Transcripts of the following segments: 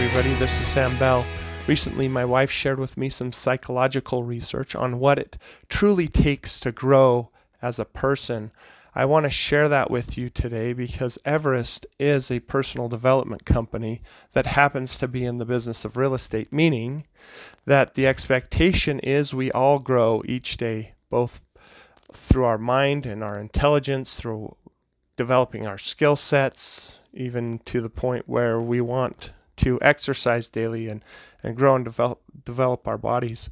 everybody. This is Sam Bell. Recently, my wife shared with me some psychological research on what it truly takes to grow as a person. I want to share that with you today because Everest is a personal development company that happens to be in the business of real estate, meaning that the expectation is we all grow each day, both through our mind and our intelligence, through developing our skill sets, even to the point where we want to exercise daily and, and grow and develop, develop our bodies.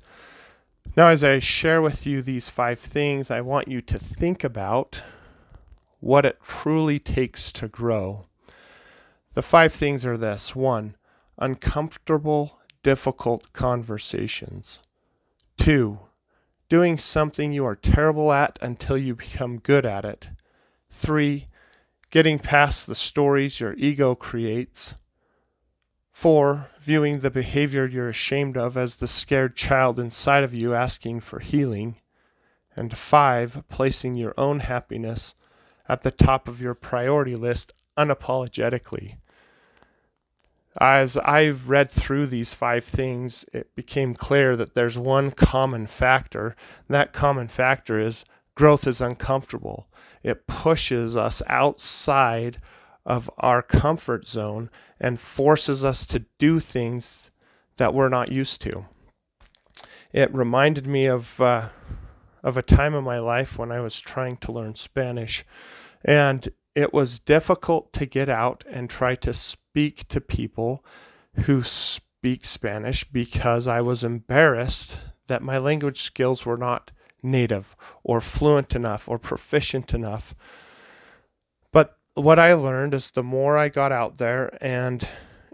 Now, as I share with you these five things, I want you to think about what it truly takes to grow. The five things are this one, uncomfortable, difficult conversations. Two, doing something you are terrible at until you become good at it. Three, getting past the stories your ego creates. Four, viewing the behavior you're ashamed of as the scared child inside of you asking for healing. And five, placing your own happiness at the top of your priority list unapologetically. As I've read through these five things, it became clear that there's one common factor. That common factor is growth is uncomfortable. It pushes us outside of our comfort zone and forces us to do things that we're not used to. It reminded me of uh, of a time in my life when I was trying to learn Spanish, and it was difficult to get out and try to speak to people who speak Spanish because I was embarrassed that my language skills were not native or fluent enough or proficient enough what I learned is the more I got out there and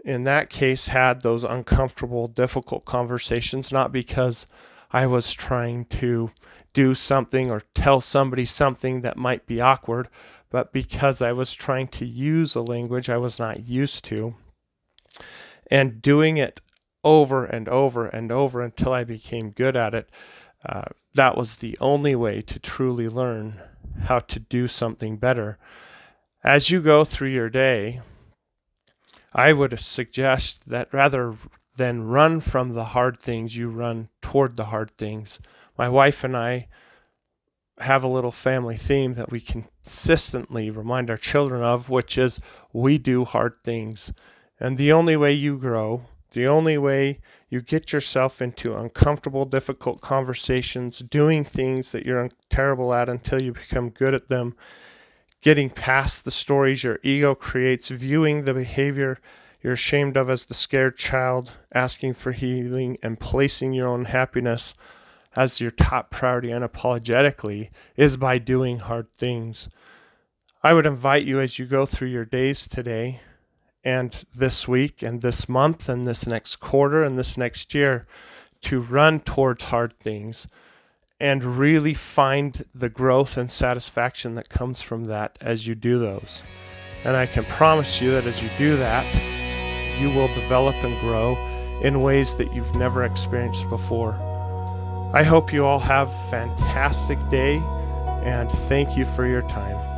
in that case had those uncomfortable, difficult conversations, not because I was trying to do something or tell somebody something that might be awkward, but because I was trying to use a language I was not used to and doing it over and over and over until I became good at it. Uh, that was the only way to truly learn how to do something better. As you go through your day, I would suggest that rather than run from the hard things, you run toward the hard things. My wife and I have a little family theme that we consistently remind our children of, which is we do hard things. And the only way you grow, the only way you get yourself into uncomfortable, difficult conversations, doing things that you're terrible at until you become good at them, getting past the stories your ego creates, viewing the behavior you're ashamed of as the scared child, asking for healing, and placing your own happiness as your top priority unapologetically is by doing hard things. I would invite you as you go through your days today and this week and this month and this next quarter and this next year to run towards hard things and really find the growth and satisfaction that comes from that as you do those. And I can promise you that as you do that, you will develop and grow in ways that you've never experienced before. I hope you all have a fantastic day and thank you for your time.